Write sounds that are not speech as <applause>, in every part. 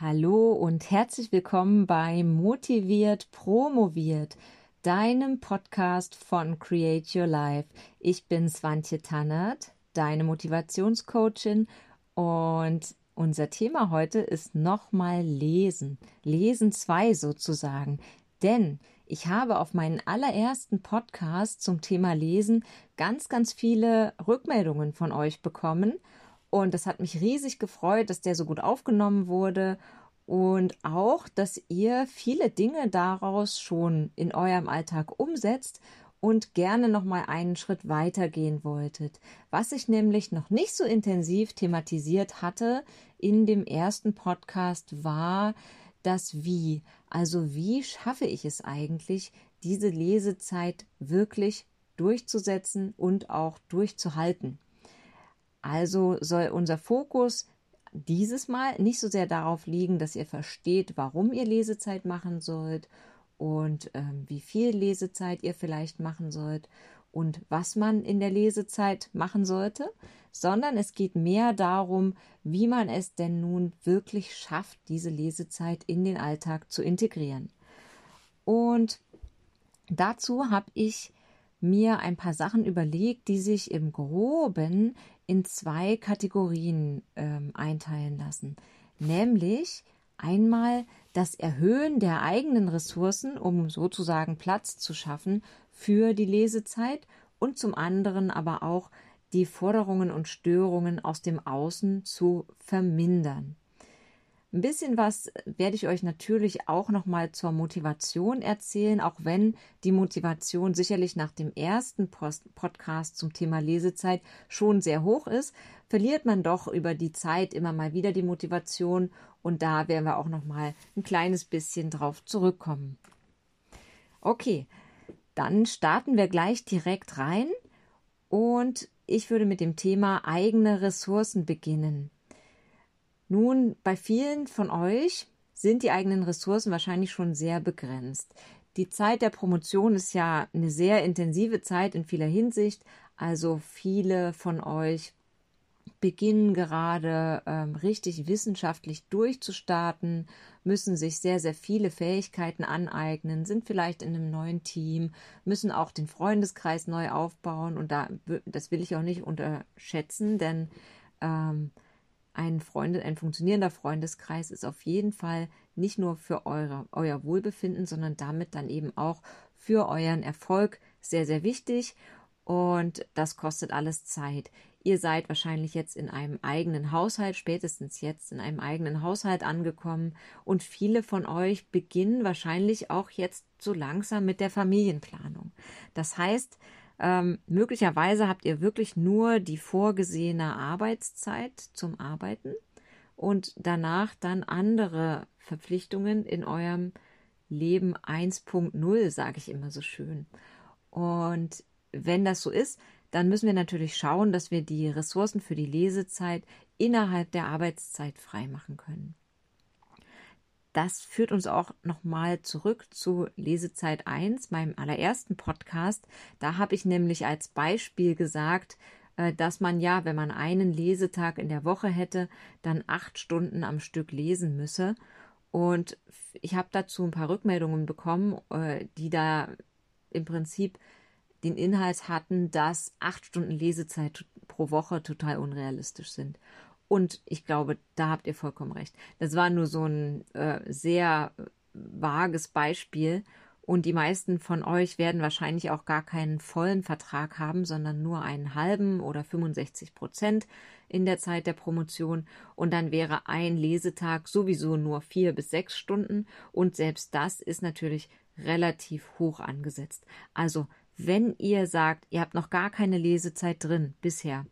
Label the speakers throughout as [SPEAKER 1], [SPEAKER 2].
[SPEAKER 1] Hallo und herzlich willkommen bei Motiviert Promoviert, deinem Podcast von Create Your Life. Ich bin Swantje Tannert, deine Motivationscoachin und unser Thema heute ist nochmal Lesen. Lesen 2 sozusagen. Denn ich habe auf meinen allerersten Podcast zum Thema Lesen ganz, ganz viele Rückmeldungen von euch bekommen und das hat mich riesig gefreut, dass der so gut aufgenommen wurde und auch, dass ihr viele Dinge daraus schon in eurem Alltag umsetzt und gerne noch mal einen Schritt weiter gehen wolltet. Was ich nämlich noch nicht so intensiv thematisiert hatte in dem ersten Podcast war das Wie. Also wie schaffe ich es eigentlich, diese Lesezeit wirklich durchzusetzen und auch durchzuhalten? Also soll unser Fokus dieses Mal nicht so sehr darauf liegen, dass ihr versteht, warum ihr Lesezeit machen sollt und ähm, wie viel Lesezeit ihr vielleicht machen sollt und was man in der Lesezeit machen sollte, sondern es geht mehr darum, wie man es denn nun wirklich schafft, diese Lesezeit in den Alltag zu integrieren. Und dazu habe ich mir ein paar Sachen überlegt, die sich im groben in zwei Kategorien ähm, einteilen lassen. Nämlich einmal das Erhöhen der eigenen Ressourcen, um sozusagen Platz zu schaffen für die Lesezeit und zum anderen aber auch die Forderungen und Störungen aus dem Außen zu vermindern. Ein bisschen was werde ich euch natürlich auch noch mal zur Motivation erzählen, auch wenn die Motivation sicherlich nach dem ersten Post Podcast zum Thema Lesezeit schon sehr hoch ist, verliert man doch über die Zeit immer mal wieder die Motivation und da werden wir auch noch mal ein kleines bisschen drauf zurückkommen. Okay, dann starten wir gleich direkt rein und ich würde mit dem Thema eigene Ressourcen beginnen. Nun, bei vielen von euch sind die eigenen Ressourcen wahrscheinlich schon sehr begrenzt. Die Zeit der Promotion ist ja eine sehr intensive Zeit in vieler Hinsicht. Also viele von euch beginnen gerade ähm, richtig wissenschaftlich durchzustarten, müssen sich sehr, sehr viele Fähigkeiten aneignen, sind vielleicht in einem neuen Team, müssen auch den Freundeskreis neu aufbauen und da, das will ich auch nicht unterschätzen, denn ähm, ein Freunde, ein funktionierender Freundeskreis ist auf jeden Fall nicht nur für eure, euer Wohlbefinden, sondern damit dann eben auch für euren Erfolg sehr, sehr wichtig. Und das kostet alles Zeit. Ihr seid wahrscheinlich jetzt in einem eigenen Haushalt, spätestens jetzt in einem eigenen Haushalt angekommen. Und viele von euch beginnen wahrscheinlich auch jetzt so langsam mit der Familienplanung. Das heißt, ähm, möglicherweise habt ihr wirklich nur die vorgesehene Arbeitszeit zum Arbeiten und danach dann andere Verpflichtungen in eurem Leben 1.0, sage ich immer so schön. Und wenn das so ist, dann müssen wir natürlich schauen, dass wir die Ressourcen für die Lesezeit innerhalb der Arbeitszeit freimachen können. Das führt uns auch nochmal zurück zu Lesezeit 1, meinem allerersten Podcast. Da habe ich nämlich als Beispiel gesagt, äh, dass man ja, wenn man einen Lesetag in der Woche hätte, dann acht Stunden am Stück lesen müsse. Und ich habe dazu ein paar Rückmeldungen bekommen, äh, die da im Prinzip den Inhalt hatten, dass acht Stunden Lesezeit pro Woche total unrealistisch sind. Und ich glaube, da habt ihr vollkommen recht. Das war nur so ein äh, sehr vages Beispiel. Und die meisten von euch werden wahrscheinlich auch gar keinen vollen Vertrag haben, sondern nur einen halben oder 65 Prozent in der Zeit der Promotion. Und dann wäre ein Lesetag sowieso nur vier bis sechs Stunden. Und selbst das ist natürlich relativ hoch angesetzt. Also, wenn ihr sagt, ihr habt noch gar keine Lesezeit drin bisher,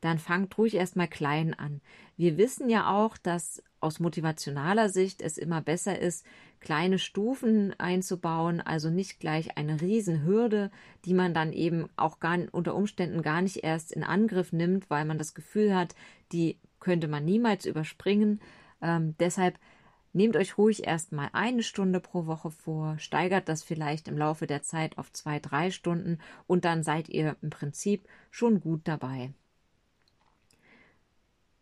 [SPEAKER 1] dann fangt ruhig erstmal klein an. Wir wissen ja auch, dass aus motivationaler Sicht es immer besser ist, kleine Stufen einzubauen, also nicht gleich eine Riesenhürde, die man dann eben auch gar unter Umständen gar nicht erst in Angriff nimmt, weil man das Gefühl hat, die könnte man niemals überspringen. Ähm, deshalb nehmt euch ruhig erstmal eine Stunde pro Woche vor, steigert das vielleicht im Laufe der Zeit auf zwei, drei Stunden und dann seid ihr im Prinzip schon gut dabei.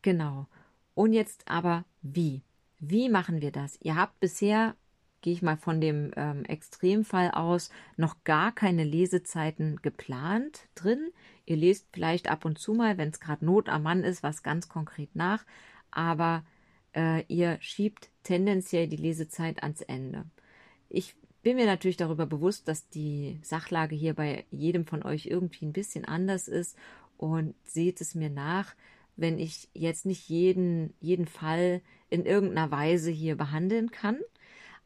[SPEAKER 1] Genau. Und jetzt aber wie? Wie machen wir das? Ihr habt bisher, gehe ich mal von dem ähm, Extremfall aus, noch gar keine Lesezeiten geplant drin. Ihr lest vielleicht ab und zu mal, wenn es gerade Not am Mann ist, was ganz konkret nach, aber äh, ihr schiebt tendenziell die Lesezeit ans Ende. Ich bin mir natürlich darüber bewusst, dass die Sachlage hier bei jedem von euch irgendwie ein bisschen anders ist und seht es mir nach, wenn ich jetzt nicht jeden, jeden Fall in irgendeiner Weise hier behandeln kann.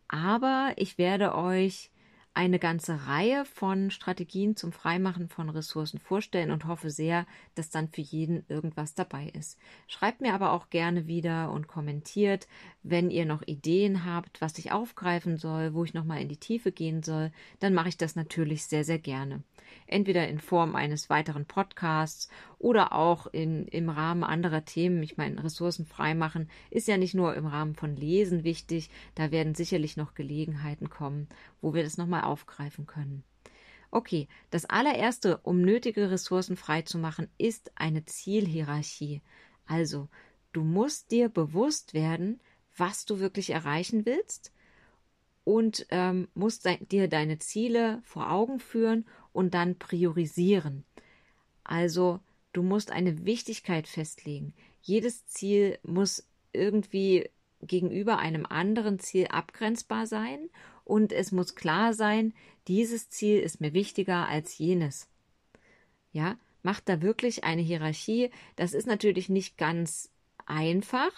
[SPEAKER 1] Aber ich werde euch eine ganze Reihe von Strategien zum Freimachen von Ressourcen vorstellen und hoffe sehr, dass dann für jeden irgendwas dabei ist. Schreibt mir aber auch gerne wieder und kommentiert, wenn ihr noch Ideen habt, was ich aufgreifen soll, wo ich nochmal in die Tiefe gehen soll, dann mache ich das natürlich sehr, sehr gerne entweder in Form eines weiteren Podcasts oder auch in, im Rahmen anderer Themen. Ich meine, Ressourcen freimachen ist ja nicht nur im Rahmen von Lesen wichtig, da werden sicherlich noch Gelegenheiten kommen, wo wir das nochmal aufgreifen können. Okay, das allererste, um nötige Ressourcen freizumachen, ist eine Zielhierarchie. Also, du musst dir bewusst werden, was du wirklich erreichen willst und ähm, musst dir deine Ziele vor Augen führen und dann priorisieren. Also du musst eine Wichtigkeit festlegen. Jedes Ziel muss irgendwie gegenüber einem anderen Ziel abgrenzbar sein und es muss klar sein, dieses Ziel ist mir wichtiger als jenes. Ja, macht da wirklich eine Hierarchie. Das ist natürlich nicht ganz einfach,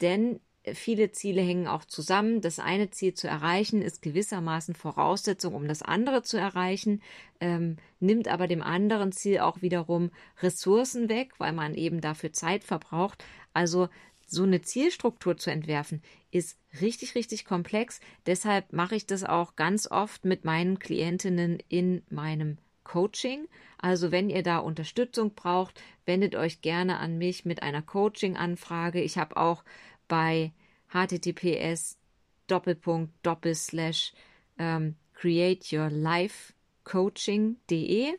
[SPEAKER 1] denn viele Ziele hängen auch zusammen. Das eine Ziel zu erreichen ist gewissermaßen Voraussetzung, um das andere zu erreichen, ähm, nimmt aber dem anderen Ziel auch wiederum Ressourcen weg, weil man eben dafür Zeit verbraucht. Also so eine Zielstruktur zu entwerfen, ist richtig, richtig komplex. Deshalb mache ich das auch ganz oft mit meinen Klientinnen in meinem Coaching. Also wenn ihr da Unterstützung braucht, wendet euch gerne an mich mit einer Coaching-Anfrage. Ich habe auch bei https doppelpunkt doppelslash ähm, createyourlifecoaching.de,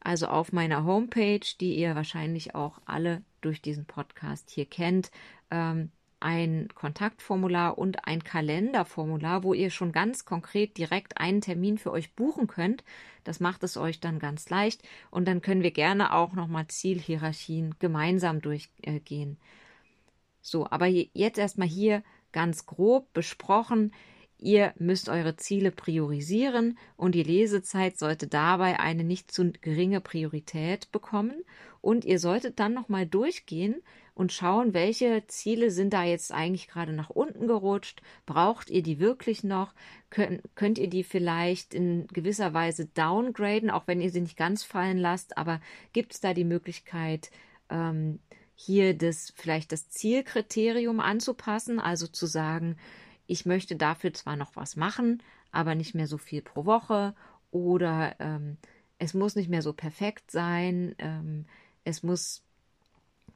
[SPEAKER 1] also auf meiner Homepage, die ihr wahrscheinlich auch alle durch diesen Podcast hier kennt, ähm, ein Kontaktformular und ein Kalenderformular, wo ihr schon ganz konkret direkt einen Termin für euch buchen könnt. Das macht es euch dann ganz leicht und dann können wir gerne auch nochmal Zielhierarchien gemeinsam durchgehen. So, aber jetzt erstmal hier ganz grob besprochen. Ihr müsst eure Ziele priorisieren und die Lesezeit sollte dabei eine nicht zu geringe Priorität bekommen. Und ihr solltet dann nochmal durchgehen und schauen, welche Ziele sind da jetzt eigentlich gerade nach unten gerutscht. Braucht ihr die wirklich noch? Könnt, könnt ihr die vielleicht in gewisser Weise downgraden, auch wenn ihr sie nicht ganz fallen lasst? Aber gibt es da die Möglichkeit, ähm, hier das vielleicht das Zielkriterium anzupassen, also zu sagen, ich möchte dafür zwar noch was machen, aber nicht mehr so viel pro Woche oder ähm, es muss nicht mehr so perfekt sein, ähm, es muss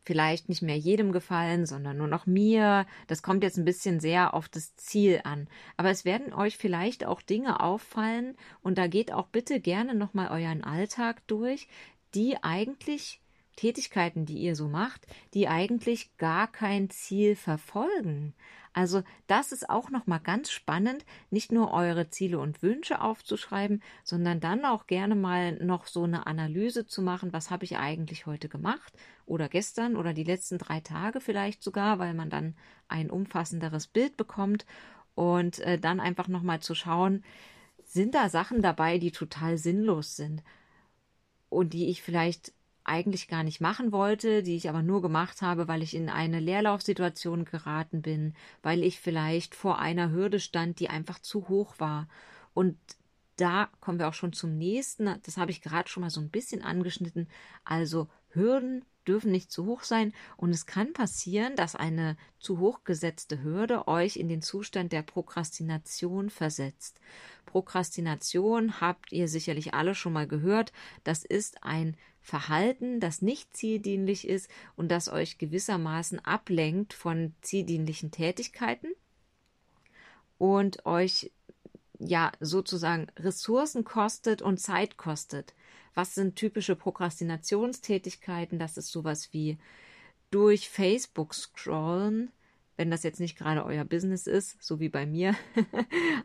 [SPEAKER 1] vielleicht nicht mehr jedem gefallen, sondern nur noch mir. Das kommt jetzt ein bisschen sehr auf das Ziel an. Aber es werden euch vielleicht auch Dinge auffallen und da geht auch bitte gerne nochmal euren Alltag durch, die eigentlich Tätigkeiten, die ihr so macht, die eigentlich gar kein Ziel verfolgen. Also das ist auch noch mal ganz spannend, nicht nur eure Ziele und Wünsche aufzuschreiben, sondern dann auch gerne mal noch so eine Analyse zu machen, was habe ich eigentlich heute gemacht oder gestern oder die letzten drei Tage vielleicht sogar, weil man dann ein umfassenderes Bild bekommt und äh, dann einfach noch mal zu schauen, sind da Sachen dabei, die total sinnlos sind und die ich vielleicht eigentlich gar nicht machen wollte, die ich aber nur gemacht habe, weil ich in eine Leerlaufsituation geraten bin, weil ich vielleicht vor einer Hürde stand, die einfach zu hoch war. Und da kommen wir auch schon zum nächsten. Das habe ich gerade schon mal so ein bisschen angeschnitten. Also Hürden dürfen nicht zu hoch sein und es kann passieren, dass eine zu hoch gesetzte Hürde euch in den Zustand der Prokrastination versetzt. Prokrastination habt ihr sicherlich alle schon mal gehört. Das ist ein Verhalten, das nicht zieldienlich ist und das euch gewissermaßen ablenkt von zieldienlichen Tätigkeiten und euch ja sozusagen Ressourcen kostet und Zeit kostet. Was sind typische Prokrastinationstätigkeiten? Das ist sowas wie durch Facebook scrollen, wenn das jetzt nicht gerade euer Business ist, so wie bei mir. <laughs>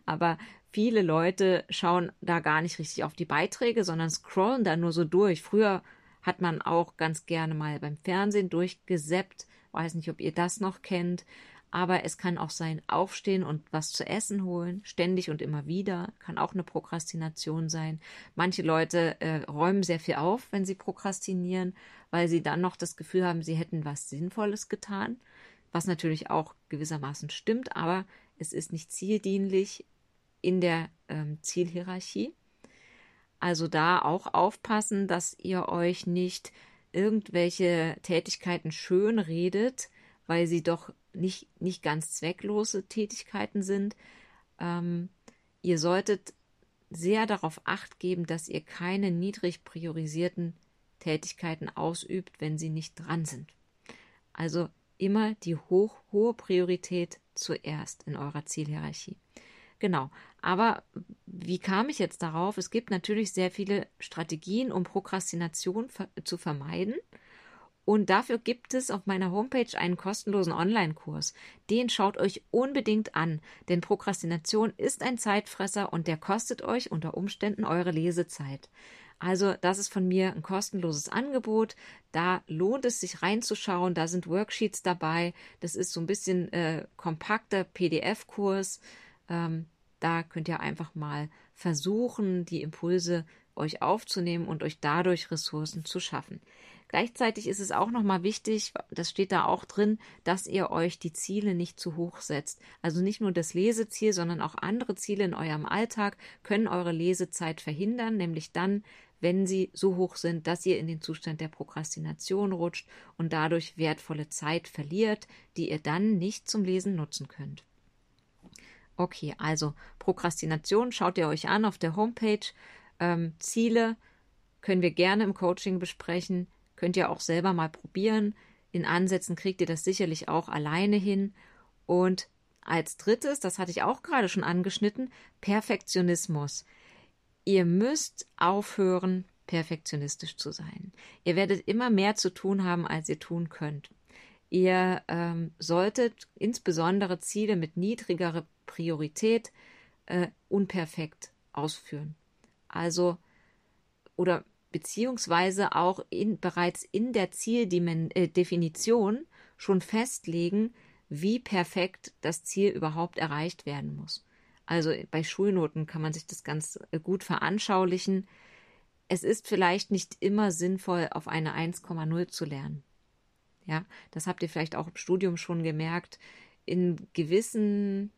[SPEAKER 1] Aber viele Leute schauen da gar nicht richtig auf die Beiträge, sondern scrollen da nur so durch. Früher hat man auch ganz gerne mal beim Fernsehen durchgesäppt. Weiß nicht, ob ihr das noch kennt. Aber es kann auch sein, aufstehen und was zu essen holen, ständig und immer wieder, kann auch eine Prokrastination sein. Manche Leute äh, räumen sehr viel auf, wenn sie prokrastinieren, weil sie dann noch das Gefühl haben, sie hätten was Sinnvolles getan, was natürlich auch gewissermaßen stimmt, aber es ist nicht zieldienlich in der ähm, Zielhierarchie. Also da auch aufpassen, dass ihr euch nicht irgendwelche Tätigkeiten schön redet, weil sie doch nicht, nicht ganz zwecklose Tätigkeiten sind. Ähm, ihr solltet sehr darauf acht geben, dass ihr keine niedrig priorisierten Tätigkeiten ausübt, wenn sie nicht dran sind. Also immer die hoch, hohe Priorität zuerst in eurer Zielhierarchie. Genau. Aber wie kam ich jetzt darauf? Es gibt natürlich sehr viele Strategien, um Prokrastination zu vermeiden. Und dafür gibt es auf meiner Homepage einen kostenlosen Online-Kurs. Den schaut euch unbedingt an, denn Prokrastination ist ein Zeitfresser und der kostet euch unter Umständen eure Lesezeit. Also das ist von mir ein kostenloses Angebot. Da lohnt es sich reinzuschauen. Da sind Worksheets dabei. Das ist so ein bisschen äh, kompakter PDF-Kurs. Ähm, da könnt ihr einfach mal versuchen, die Impulse euch aufzunehmen und euch dadurch Ressourcen zu schaffen. Gleichzeitig ist es auch nochmal wichtig, das steht da auch drin, dass ihr euch die Ziele nicht zu hoch setzt. Also nicht nur das Leseziel, sondern auch andere Ziele in eurem Alltag können eure Lesezeit verhindern, nämlich dann, wenn sie so hoch sind, dass ihr in den Zustand der Prokrastination rutscht und dadurch wertvolle Zeit verliert, die ihr dann nicht zum Lesen nutzen könnt. Okay, also Prokrastination schaut ihr euch an auf der Homepage. Ähm, Ziele können wir gerne im Coaching besprechen. Könnt ihr auch selber mal probieren. In Ansätzen kriegt ihr das sicherlich auch alleine hin. Und als drittes, das hatte ich auch gerade schon angeschnitten, Perfektionismus. Ihr müsst aufhören, perfektionistisch zu sein. Ihr werdet immer mehr zu tun haben, als ihr tun könnt. Ihr ähm, solltet insbesondere Ziele mit niedrigerer Priorität äh, unperfekt ausführen. Also oder beziehungsweise auch in, bereits in der Zieldefinition äh, schon festlegen, wie perfekt das Ziel überhaupt erreicht werden muss. Also bei Schulnoten kann man sich das ganz äh, gut veranschaulichen. Es ist vielleicht nicht immer sinnvoll, auf eine 1,0 zu lernen. Ja, das habt ihr vielleicht auch im Studium schon gemerkt. In gewissen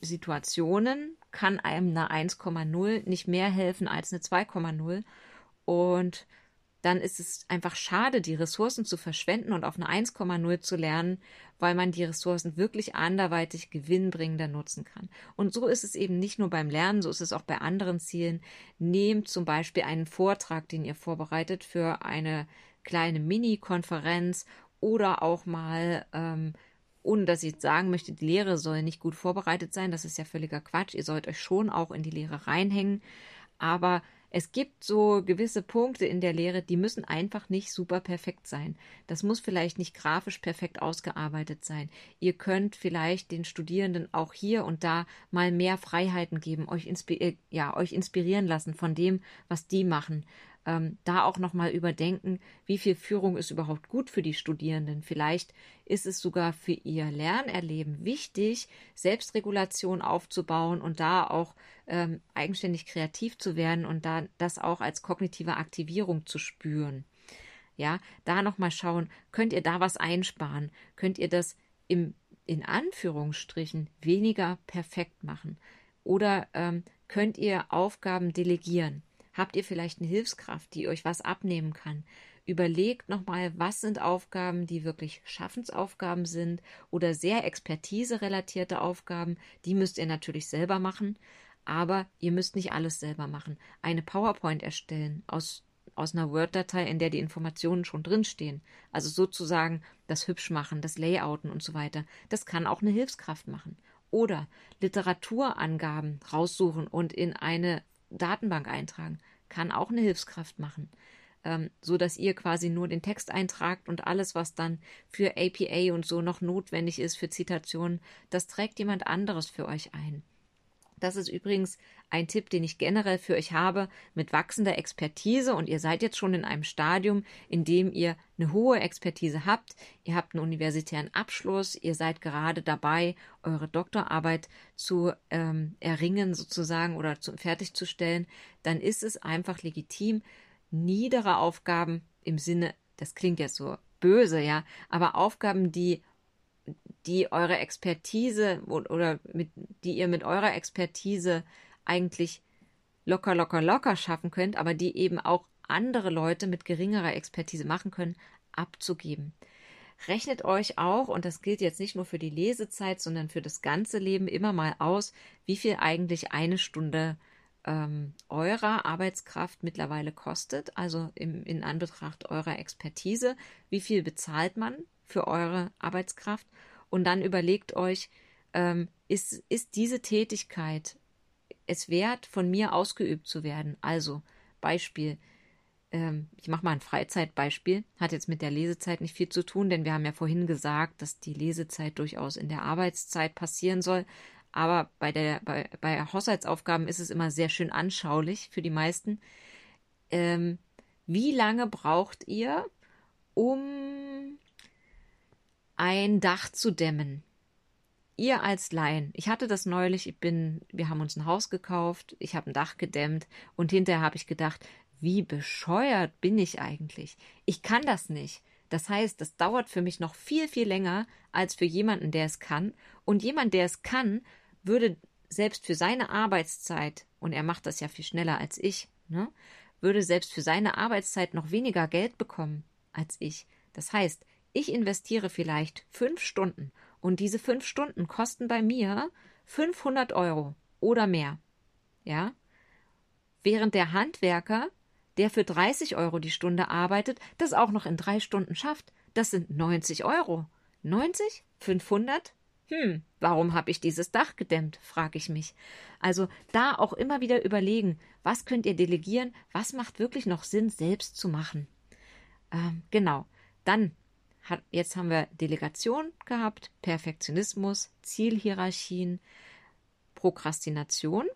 [SPEAKER 1] Situationen kann einem eine 1,0 nicht mehr helfen als eine 2,0 und dann ist es einfach schade, die Ressourcen zu verschwenden und auf eine 1,0 zu lernen, weil man die Ressourcen wirklich anderweitig gewinnbringender nutzen kann. Und so ist es eben nicht nur beim Lernen, so ist es auch bei anderen Zielen. Nehmt zum Beispiel einen Vortrag, den ihr vorbereitet für eine kleine Mini-Konferenz oder auch mal, ähm, ohne dass ich sagen möchte, die Lehre soll nicht gut vorbereitet sein. Das ist ja völliger Quatsch. Ihr sollt euch schon auch in die Lehre reinhängen. Aber es gibt so gewisse Punkte in der Lehre, die müssen einfach nicht super perfekt sein. Das muss vielleicht nicht grafisch perfekt ausgearbeitet sein. Ihr könnt vielleicht den Studierenden auch hier und da mal mehr Freiheiten geben, euch, inspi äh, ja, euch inspirieren lassen von dem, was die machen ähm, da auch nochmal überdenken, wie viel Führung ist überhaupt gut für die Studierenden. Vielleicht ist es sogar für ihr Lernerleben wichtig, Selbstregulation aufzubauen und da auch ähm, eigenständig kreativ zu werden und da das auch als kognitive Aktivierung zu spüren. Ja, da nochmal schauen, könnt ihr da was einsparen? Könnt ihr das im, in Anführungsstrichen weniger perfekt machen? Oder ähm, könnt ihr Aufgaben delegieren? Habt ihr vielleicht eine Hilfskraft, die euch was abnehmen kann? Überlegt nochmal, was sind Aufgaben, die wirklich Schaffensaufgaben sind oder sehr expertise-relatierte Aufgaben. Die müsst ihr natürlich selber machen, aber ihr müsst nicht alles selber machen. Eine PowerPoint erstellen aus, aus einer Word-Datei, in der die Informationen schon drinstehen. Also sozusagen das Hübschmachen, das Layouten und so weiter. Das kann auch eine Hilfskraft machen. Oder Literaturangaben raussuchen und in eine Datenbank eintragen. Kann auch eine Hilfskraft machen. ähm, so dass ihr quasi nur den Text eintragt und alles, was dann für APA und so noch notwendig ist für Zitationen, das trägt jemand anderes für euch ein. Das ist übrigens ein Tipp, den ich generell für euch habe, mit wachsender Expertise und ihr seid jetzt schon in einem Stadium, in dem ihr eine hohe Expertise habt, ihr habt einen universitären Abschluss, ihr seid gerade dabei, eure Doktorarbeit zu ähm, erringen sozusagen oder zu, fertigzustellen, dann ist es einfach legitim, niedere Aufgaben im Sinne, das klingt jetzt so böse, ja, aber Aufgaben, die die eure Expertise oder mit, die ihr mit eurer Expertise eigentlich locker, locker, locker schaffen könnt, aber die eben auch andere Leute mit geringerer Expertise machen können, abzugeben. Rechnet euch auch, und das gilt jetzt nicht nur für die Lesezeit, sondern für das ganze Leben immer mal aus, wie viel eigentlich eine Stunde ähm, eurer Arbeitskraft mittlerweile kostet, also im, in Anbetracht eurer Expertise, wie viel bezahlt man für eure Arbeitskraft und dann überlegt euch, ähm, ist, ist diese Tätigkeit es wert, von mir ausgeübt zu werden? Also, Beispiel, ähm, ich mache mal ein Freizeitbeispiel, hat jetzt mit der Lesezeit nicht viel zu tun, denn wir haben ja vorhin gesagt, dass die Lesezeit durchaus in der Arbeitszeit passieren soll. Aber bei, der, bei, bei Haushaltsaufgaben ist es immer sehr schön anschaulich für die meisten. Ähm, wie lange braucht ihr, um ein Dach zu dämmen. Ihr als Laien, ich hatte das neulich, ich bin, wir haben uns ein Haus gekauft, ich habe ein Dach gedämmt und hinterher habe ich gedacht, wie bescheuert bin ich eigentlich? Ich kann das nicht. Das heißt, das dauert für mich noch viel, viel länger als für jemanden, der es kann. Und jemand, der es kann, würde selbst für seine Arbeitszeit, und er macht das ja viel schneller als ich, ne, würde selbst für seine Arbeitszeit noch weniger Geld bekommen als ich. Das heißt, ich investiere vielleicht fünf Stunden und diese fünf Stunden kosten bei mir 500 Euro oder mehr. Ja? Während der Handwerker, der für 30 Euro die Stunde arbeitet, das auch noch in drei Stunden schafft. Das sind 90 Euro. 90? 500? Hm, warum habe ich dieses Dach gedämmt, frage ich mich. Also da auch immer wieder überlegen, was könnt ihr delegieren, was macht wirklich noch Sinn, selbst zu machen. Ähm, genau. Dann hat, jetzt haben wir Delegation gehabt, Perfektionismus, Zielhierarchien, Prokrastination.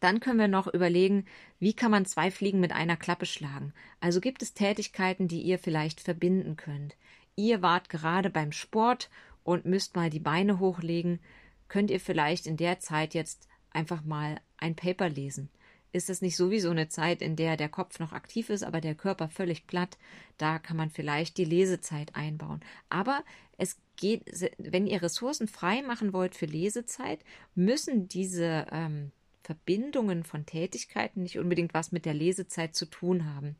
[SPEAKER 1] Dann können wir noch überlegen, wie kann man zwei Fliegen mit einer Klappe schlagen. Also gibt es Tätigkeiten, die ihr vielleicht verbinden könnt. Ihr wart gerade beim Sport und müsst mal die Beine hochlegen. Könnt ihr vielleicht in der Zeit jetzt einfach mal ein Paper lesen ist es nicht sowieso eine Zeit, in der der Kopf noch aktiv ist, aber der Körper völlig platt? Da kann man vielleicht die Lesezeit einbauen. Aber es geht, wenn ihr Ressourcen frei machen wollt für Lesezeit, müssen diese ähm, Verbindungen von Tätigkeiten nicht unbedingt was mit der Lesezeit zu tun haben.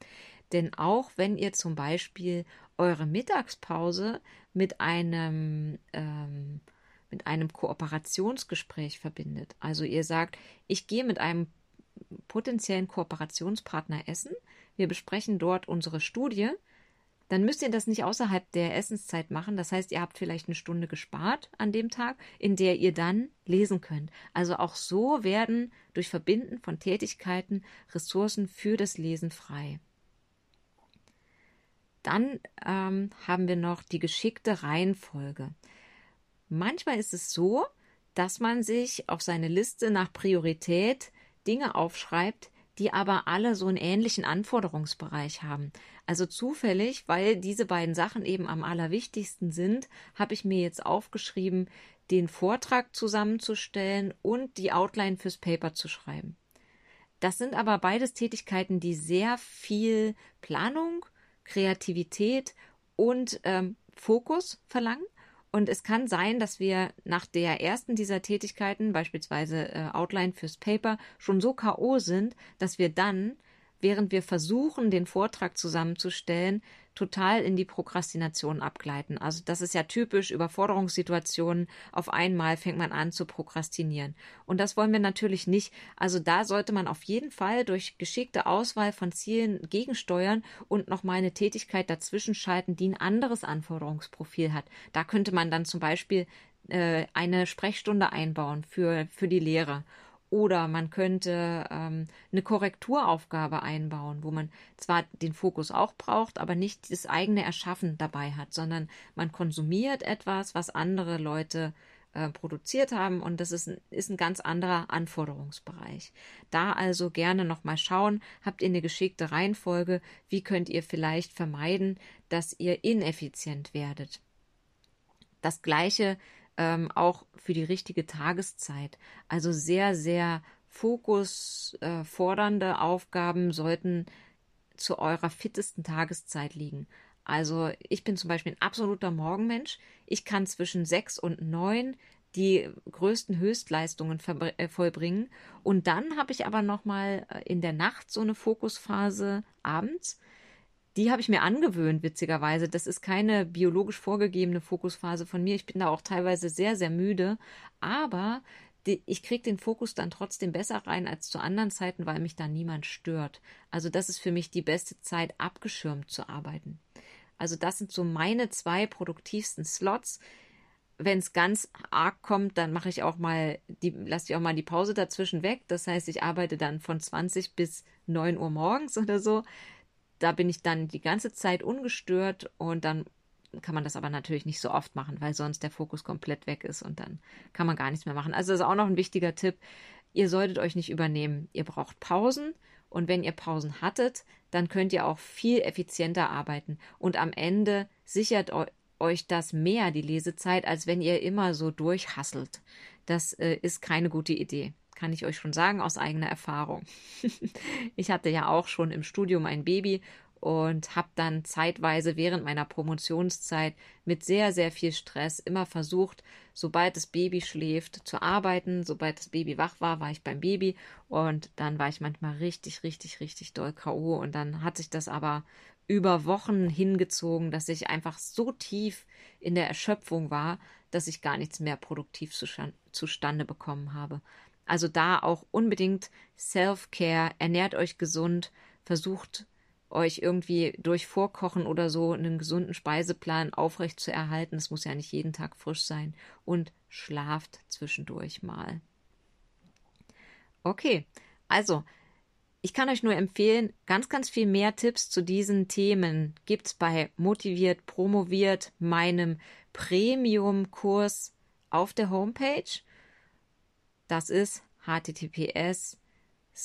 [SPEAKER 1] Denn auch wenn ihr zum Beispiel eure Mittagspause mit einem ähm, mit einem Kooperationsgespräch verbindet. Also ihr sagt, ich gehe mit einem potenziellen Kooperationspartner essen. Wir besprechen dort unsere Studie. Dann müsst ihr das nicht außerhalb der Essenszeit machen. Das heißt, ihr habt vielleicht eine Stunde gespart an dem Tag, in der ihr dann lesen könnt. Also auch so werden durch Verbinden von Tätigkeiten Ressourcen für das Lesen frei. Dann ähm, haben wir noch die geschickte Reihenfolge. Manchmal ist es so, dass man sich auf seine Liste nach Priorität Dinge aufschreibt, die aber alle so einen ähnlichen Anforderungsbereich haben. Also zufällig, weil diese beiden Sachen eben am allerwichtigsten sind, habe ich mir jetzt aufgeschrieben, den Vortrag zusammenzustellen und die Outline fürs Paper zu schreiben. Das sind aber beides Tätigkeiten, die sehr viel Planung, Kreativität und ähm, Fokus verlangen. Und es kann sein, dass wir nach der ersten dieser Tätigkeiten, beispielsweise äh, Outline fürs Paper, schon so KO sind, dass wir dann, während wir versuchen, den Vortrag zusammenzustellen, total in die Prokrastination abgleiten. Also das ist ja typisch, Überforderungssituationen, auf einmal fängt man an zu prokrastinieren. Und das wollen wir natürlich nicht. Also da sollte man auf jeden Fall durch geschickte Auswahl von Zielen gegensteuern und nochmal eine Tätigkeit dazwischen schalten, die ein anderes Anforderungsprofil hat. Da könnte man dann zum Beispiel äh, eine Sprechstunde einbauen für, für die Lehre Oder man könnte ähm, eine Korrekturaufgabe einbauen, wo man zwar den Fokus auch braucht, aber nicht das eigene Erschaffen dabei hat, sondern man konsumiert etwas, was andere Leute äh, produziert haben und das ist ein, ist ein ganz anderer Anforderungsbereich. Da also gerne nochmal schauen, habt ihr eine geschickte Reihenfolge, wie könnt ihr vielleicht vermeiden, dass ihr ineffizient werdet. Das gleiche ähm, auch für die richtige Tageszeit. Also sehr, sehr fokusfordernde äh, Aufgaben sollten zu eurer fittesten Tageszeit liegen. Also ich bin zum Beispiel ein absoluter Morgenmensch. Ich kann zwischen sechs und neun die größten Höchstleistungen äh, vollbringen. Und dann habe ich aber noch mal äh, in der Nacht so eine Fokusphase abends die habe ich mir angewöhnt, witzigerweise. Das ist keine biologisch vorgegebene Fokusphase von mir. Ich bin da auch teilweise sehr, sehr müde. Aber die, ich kriege den Fokus dann trotzdem besser rein als zu anderen Zeiten, weil mich da niemand stört. Also das ist für mich die beste Zeit, abgeschirmt zu arbeiten. Also das sind so meine zwei produktivsten Slots. Wenn es ganz arg kommt, dann mache ich auch mal die, lasse ich auch mal die Pause dazwischen weg. Das heißt, ich arbeite dann von 20 bis 9 Uhr morgens oder so da bin ich dann die ganze Zeit ungestört und dann kann man das aber natürlich nicht so oft machen, weil sonst der Fokus komplett weg ist und dann kann man gar nichts mehr machen. Also das ist auch noch ein wichtiger Tipp. Ihr solltet euch nicht übernehmen. Ihr braucht Pausen und wenn ihr Pausen hattet, dann könnt ihr auch viel effizienter arbeiten und am Ende sichert euch das mehr die Lesezeit, als wenn ihr immer so durchhasselt. Das äh, ist keine gute Idee kann ich euch schon sagen aus eigener Erfahrung. <laughs> ich hatte ja auch schon im Studium ein Baby und habe dann zeitweise während meiner Promotionszeit mit sehr, sehr viel Stress immer versucht, sobald das Baby schläft, zu arbeiten. Sobald das Baby wach war, war ich beim Baby und dann war ich manchmal richtig, richtig, richtig doll K.O. und dann hat sich das aber über Wochen hingezogen, dass ich einfach so tief in der Erschöpfung war, dass ich gar nichts mehr produktiv zustande bekommen habe. Also da auch unbedingt Self-Care, ernährt euch gesund, versucht euch irgendwie durch Vorkochen oder so einen gesunden Speiseplan aufrecht zu erhalten. Es muss ja nicht jeden Tag frisch sein und schlaft zwischendurch mal. Okay, also ich kann euch nur empfehlen, ganz, ganz viel mehr Tipps zu diesen Themen gibt es bei Motiviert, Promoviert, meinem Premium-Kurs auf der Homepage. Das ist https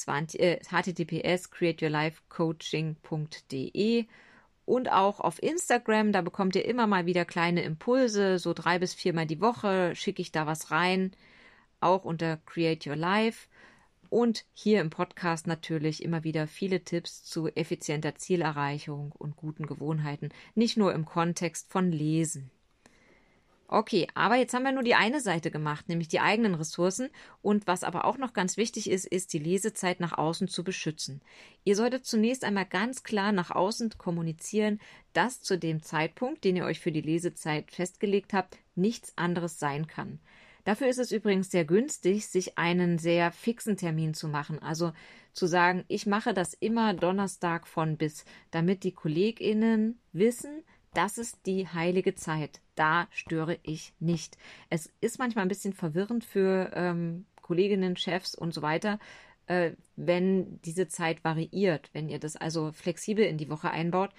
[SPEAKER 1] äh, https createyourlifecoaching.de und auch auf Instagram, da bekommt ihr immer mal wieder kleine Impulse, so drei bis viermal die Woche schicke ich da was rein, auch unter Create Your Life. Und hier im Podcast natürlich immer wieder viele Tipps zu effizienter Zielerreichung und guten Gewohnheiten, nicht nur im Kontext von Lesen. Okay, aber jetzt haben wir nur die eine Seite gemacht, nämlich die eigenen Ressourcen. Und was aber auch noch ganz wichtig ist, ist die Lesezeit nach außen zu beschützen. Ihr solltet zunächst einmal ganz klar nach außen kommunizieren, dass zu dem Zeitpunkt, den ihr euch für die Lesezeit festgelegt habt, nichts anderes sein kann. Dafür ist es übrigens sehr günstig, sich einen sehr fixen Termin zu machen. Also zu sagen, ich mache das immer Donnerstag von bis, damit die KollegInnen wissen, das ist die heilige Zeit. Da störe ich nicht. Es ist manchmal ein bisschen verwirrend für ähm, Kolleginnen, Chefs und so weiter, äh, wenn diese Zeit variiert. Wenn ihr das also flexibel in die Woche einbaut,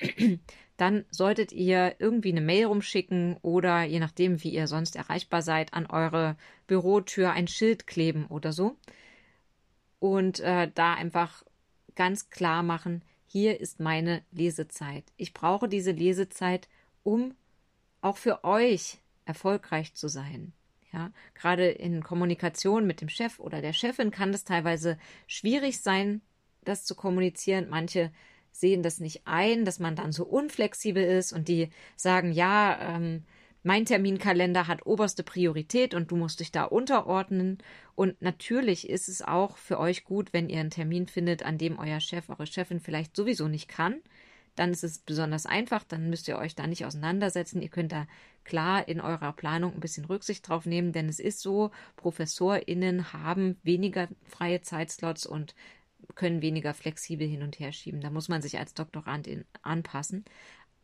[SPEAKER 1] <clears throat> dann solltet ihr irgendwie eine Mail rumschicken oder je nachdem, wie ihr sonst erreichbar seid, an eure Bürotür ein Schild kleben oder so. Und äh, da einfach ganz klar machen, hier ist meine Lesezeit. Ich brauche diese Lesezeit, um auch für euch erfolgreich zu sein. Ja, gerade in Kommunikation mit dem Chef oder der Chefin kann es teilweise schwierig sein, das zu kommunizieren. Manche sehen das nicht ein, dass man dann so unflexibel ist und die sagen, ja, ähm, mein Terminkalender hat oberste Priorität und du musst dich da unterordnen. Und natürlich ist es auch für euch gut, wenn ihr einen Termin findet, an dem euer Chef, eure Chefin vielleicht sowieso nicht kann. Dann ist es besonders einfach, dann müsst ihr euch da nicht auseinandersetzen. Ihr könnt da klar in eurer Planung ein bisschen Rücksicht drauf nehmen, denn es ist so, ProfessorInnen haben weniger freie Zeitslots und können weniger flexibel hin und her schieben. Da muss man sich als Doktorandin anpassen.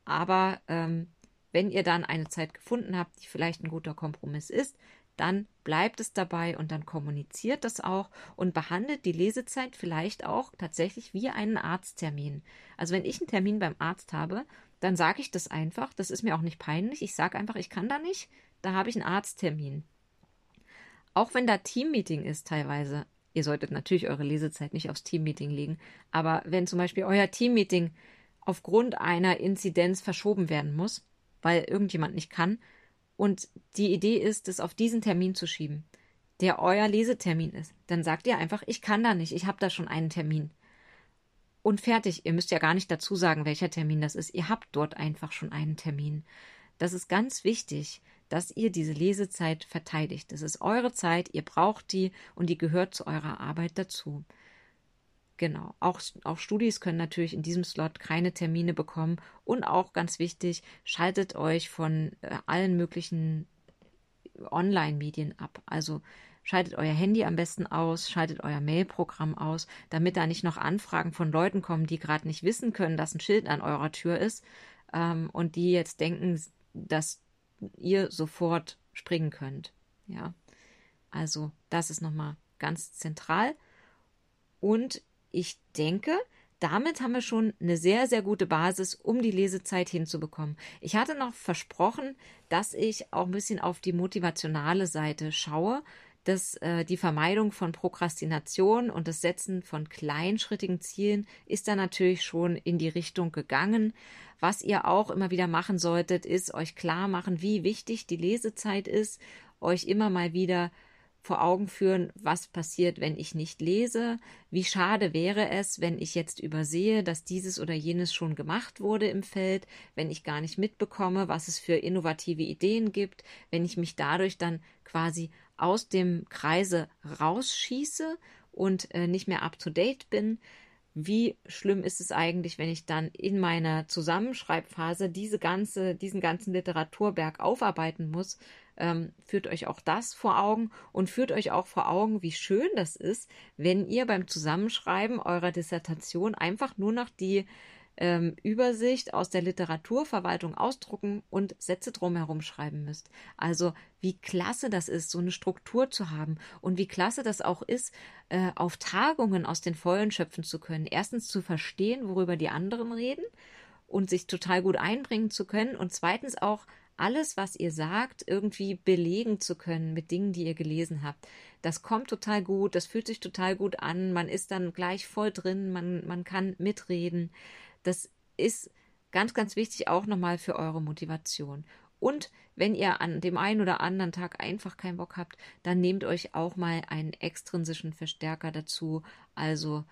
[SPEAKER 1] Aber ähm, wenn ihr dann eine Zeit gefunden habt, die vielleicht ein guter Kompromiss ist, dann bleibt es dabei und dann kommuniziert das auch und behandelt die Lesezeit vielleicht auch tatsächlich wie einen Arzttermin. Also wenn ich einen Termin beim Arzt habe, dann sage ich das einfach, das ist mir auch nicht peinlich, ich sage einfach, ich kann da nicht, da habe ich einen Arzttermin. Auch wenn da Teammeeting ist teilweise, ihr solltet natürlich eure Lesezeit nicht aufs Teammeeting legen, aber wenn zum Beispiel euer Teammeeting aufgrund einer Inzidenz verschoben werden muss, weil irgendjemand nicht kann, und die Idee ist, es auf diesen Termin zu schieben, der euer Lesetermin ist, dann sagt ihr einfach, ich kann da nicht, ich habe da schon einen Termin. Und fertig, ihr müsst ja gar nicht dazu sagen, welcher Termin das ist, ihr habt dort einfach schon einen Termin. Das ist ganz wichtig, dass ihr diese Lesezeit verteidigt. Das ist eure Zeit, ihr braucht die und die gehört zu eurer Arbeit dazu. Genau. Auch, auch Studis können natürlich in diesem Slot keine Termine bekommen. Und auch ganz wichtig, schaltet euch von äh, allen möglichen Online-Medien ab. Also schaltet euer Handy am besten aus, schaltet euer Mail-Programm aus, damit da nicht noch Anfragen von Leuten kommen, die gerade nicht wissen können, dass ein Schild an eurer Tür ist ähm, und die jetzt denken, dass ihr sofort springen könnt. Ja. Also, das ist nochmal ganz zentral. Und ich denke, damit haben wir schon eine sehr, sehr gute Basis, um die Lesezeit hinzubekommen. Ich hatte noch versprochen, dass ich auch ein bisschen auf die motivationale Seite schaue, dass äh, die Vermeidung von Prokrastination und das Setzen von kleinschrittigen Zielen ist da natürlich schon in die Richtung gegangen. Was ihr auch immer wieder machen solltet, ist euch klar machen, wie wichtig die Lesezeit ist, euch immer mal wieder vor Augen führen, was passiert, wenn ich nicht lese, wie schade wäre es, wenn ich jetzt übersehe, dass dieses oder jenes schon gemacht wurde im Feld, wenn ich gar nicht mitbekomme, was es für innovative Ideen gibt, wenn ich mich dadurch dann quasi aus dem Kreise rausschieße und äh, nicht mehr up-to-date bin. Wie schlimm ist es eigentlich, wenn ich dann in meiner Zusammenschreibphase diese ganze, diesen ganzen Literaturberg aufarbeiten muss, ähm, führt euch auch das vor Augen und führt euch auch vor Augen, wie schön das ist, wenn ihr beim Zusammenschreiben eurer Dissertation einfach nur noch die ähm, Übersicht aus der Literaturverwaltung ausdrucken und Sätze drumherum schreiben müsst. Also wie klasse das ist, so eine Struktur zu haben und wie klasse das auch ist, äh, auf Tagungen aus den Vollen schöpfen zu können. Erstens zu verstehen, worüber die anderen reden und sich total gut einbringen zu können und zweitens auch alles, was ihr sagt, irgendwie belegen zu können mit Dingen, die ihr gelesen habt. Das kommt total gut, das fühlt sich total gut an, man ist dann gleich voll drin, man, man kann mitreden. Das ist ganz, ganz wichtig auch nochmal für eure Motivation. Und wenn ihr an dem einen oder anderen Tag einfach keinen Bock habt, dann nehmt euch auch mal einen extrinsischen Verstärker dazu. Also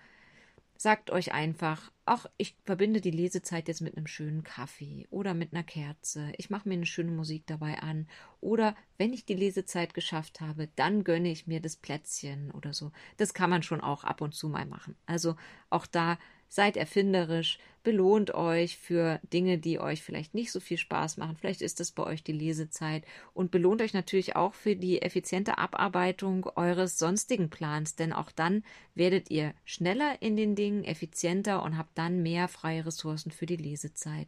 [SPEAKER 1] sagt euch einfach, ach, ich verbinde die Lesezeit jetzt mit einem schönen Kaffee oder mit einer Kerze. Ich mache mir eine schöne Musik dabei an. Oder wenn ich die Lesezeit geschafft habe, dann gönne ich mir das Plätzchen oder so. Das kann man schon auch ab und zu mal machen. Also auch da seid erfinderisch, belohnt euch für Dinge, die euch vielleicht nicht so viel Spaß machen. Vielleicht ist es bei euch die Lesezeit und belohnt euch natürlich auch für die effiziente Abarbeitung eures sonstigen Plans, denn auch dann werdet ihr schneller in den Dingen, effizienter und habt dann mehr freie Ressourcen für die Lesezeit.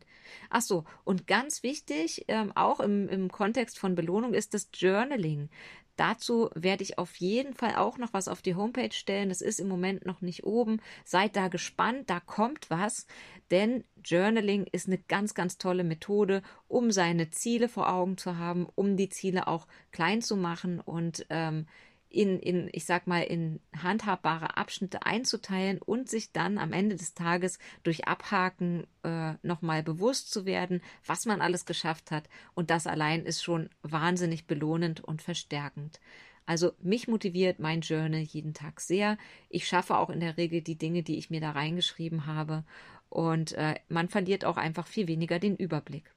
[SPEAKER 1] Ach so, und ganz wichtig, ähm, auch im, im Kontext von Belohnung ist das Journaling. Dazu werde ich auf jeden Fall auch noch was auf die Homepage stellen. Das ist im Moment noch nicht oben. Seid da gespannt, da kommt was. Denn Journaling ist eine ganz, ganz tolle Methode, um seine Ziele vor Augen zu haben, um die Ziele auch klein zu machen und ähm, in, in, ich sag mal, in handhabbare Abschnitte einzuteilen und sich dann am Ende des Tages durch Abhaken äh, nochmal bewusst zu werden, was man alles geschafft hat. Und das allein ist schon wahnsinnig belohnend und verstärkend. Also mich motiviert mein Journal jeden Tag sehr. Ich schaffe auch in der Regel die Dinge, die ich mir da reingeschrieben habe. Und äh, man verliert auch einfach viel weniger den Überblick.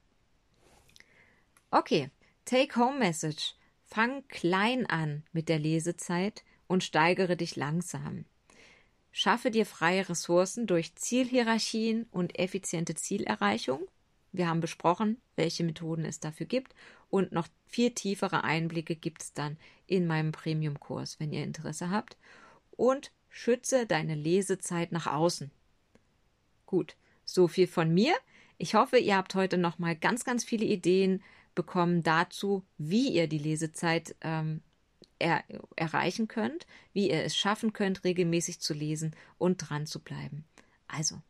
[SPEAKER 1] Okay, Take-Home-Message. Fang klein an mit der Lesezeit und steigere dich langsam. Schaffe dir freie Ressourcen durch Zielhierarchien und effiziente Zielerreichung. Wir haben besprochen, welche Methoden es dafür gibt und noch viel tiefere Einblicke gibt es dann in meinem Premium-Kurs, wenn ihr Interesse habt. Und schütze deine Lesezeit nach außen. Gut, so viel von mir. Ich hoffe, ihr habt heute noch mal ganz, ganz viele Ideen bekommen dazu, wie ihr die Lesezeit ähm, er erreichen könnt, wie ihr es schaffen könnt, regelmäßig zu lesen und dran zu bleiben. Also,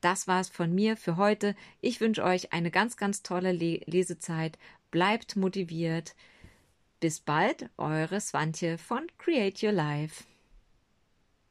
[SPEAKER 1] das war's von mir für heute. Ich wünsche euch eine ganz, ganz tolle Le Lesezeit. Bleibt motiviert. Bis bald, eure Swantje von Create Your Life.